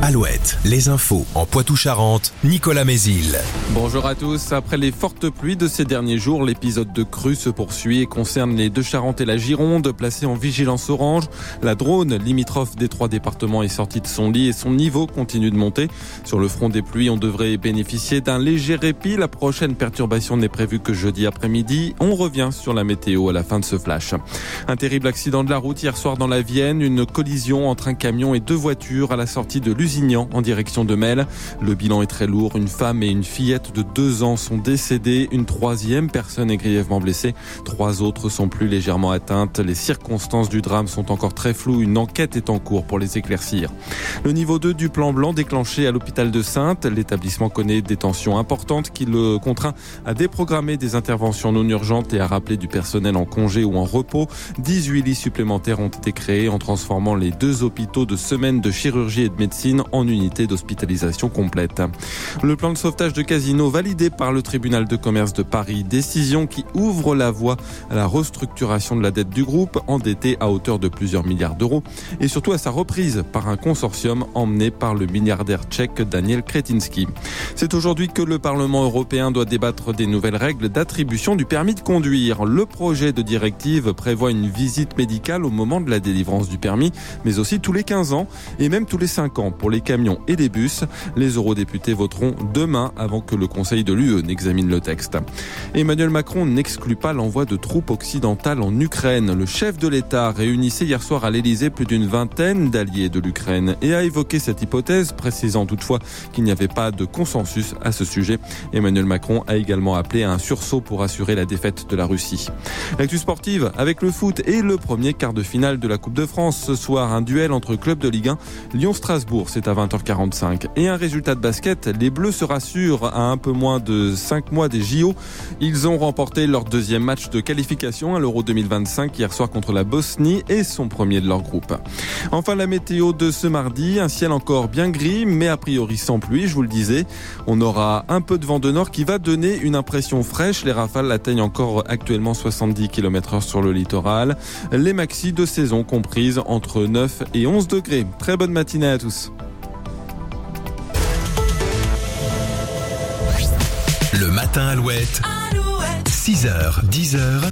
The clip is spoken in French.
Alouette, les infos en Poitou-Charentes, Nicolas Mézil. Bonjour à tous. Après les fortes pluies de ces derniers jours, l'épisode de crue se poursuit et concerne les deux Charentes et la Gironde, placées en vigilance orange. La drone, limitrophe des trois départements, est sortie de son lit et son niveau continue de monter. Sur le front des pluies, on devrait bénéficier d'un léger répit. La prochaine perturbation n'est prévue que jeudi après-midi. On revient sur la météo à la fin de ce flash. Un terrible accident de la route hier soir dans la Vienne, une collision entre un camion et deux voitures à la sortie de en direction de Mel. Le bilan est très lourd. Une femme et une fillette de deux ans sont décédées. Une troisième personne est grièvement blessée. Trois autres sont plus légèrement atteintes. Les circonstances du drame sont encore très floues. Une enquête est en cours pour les éclaircir. Le niveau 2 du plan blanc déclenché à l'hôpital de Sainte. L'établissement connaît des tensions importantes qui le contraint à déprogrammer des interventions non urgentes et à rappeler du personnel en congé ou en repos. 18 lits supplémentaires ont été créés en transformant les deux hôpitaux de semaine de chirurgie et de médecine en unité d'hospitalisation complète. Le plan de sauvetage de Casino validé par le tribunal de commerce de Paris, décision qui ouvre la voie à la restructuration de la dette du groupe, endetté à hauteur de plusieurs milliards d'euros, et surtout à sa reprise par un consortium emmené par le milliardaire tchèque Daniel Kretinsky. C'est aujourd'hui que le Parlement européen doit débattre des nouvelles règles d'attribution du permis de conduire. Le projet de directive prévoit une visite médicale au moment de la délivrance du permis, mais aussi tous les 15 ans et même tous les 5 ans les camions et les bus. Les eurodéputés voteront demain avant que le Conseil de l'UE n'examine le texte. Emmanuel Macron n'exclut pas l'envoi de troupes occidentales en Ukraine. Le chef de l'État réunissait hier soir à l'Elysée plus d'une vingtaine d'alliés de l'Ukraine et a évoqué cette hypothèse, précisant toutefois qu'il n'y avait pas de consensus à ce sujet. Emmanuel Macron a également appelé à un sursaut pour assurer la défaite de la Russie. L'actu sportive avec le foot et le premier quart de finale de la Coupe de France. Ce soir, un duel entre clubs de Ligue 1, Lyon-Strasbourg c'est à 20h45. Et un résultat de basket, les Bleus se rassurent à un peu moins de 5 mois des JO. Ils ont remporté leur deuxième match de qualification à l'Euro 2025 hier soir contre la Bosnie et son premier de leur groupe. Enfin, la météo de ce mardi, un ciel encore bien gris, mais a priori sans pluie, je vous le disais. On aura un peu de vent de nord qui va donner une impression fraîche. Les rafales atteignent encore actuellement 70 km heure sur le littoral. Les maxis de saison comprises entre 9 et 11 degrés. Très bonne matinée à tous. Le matin Alouette. 6h, 10h.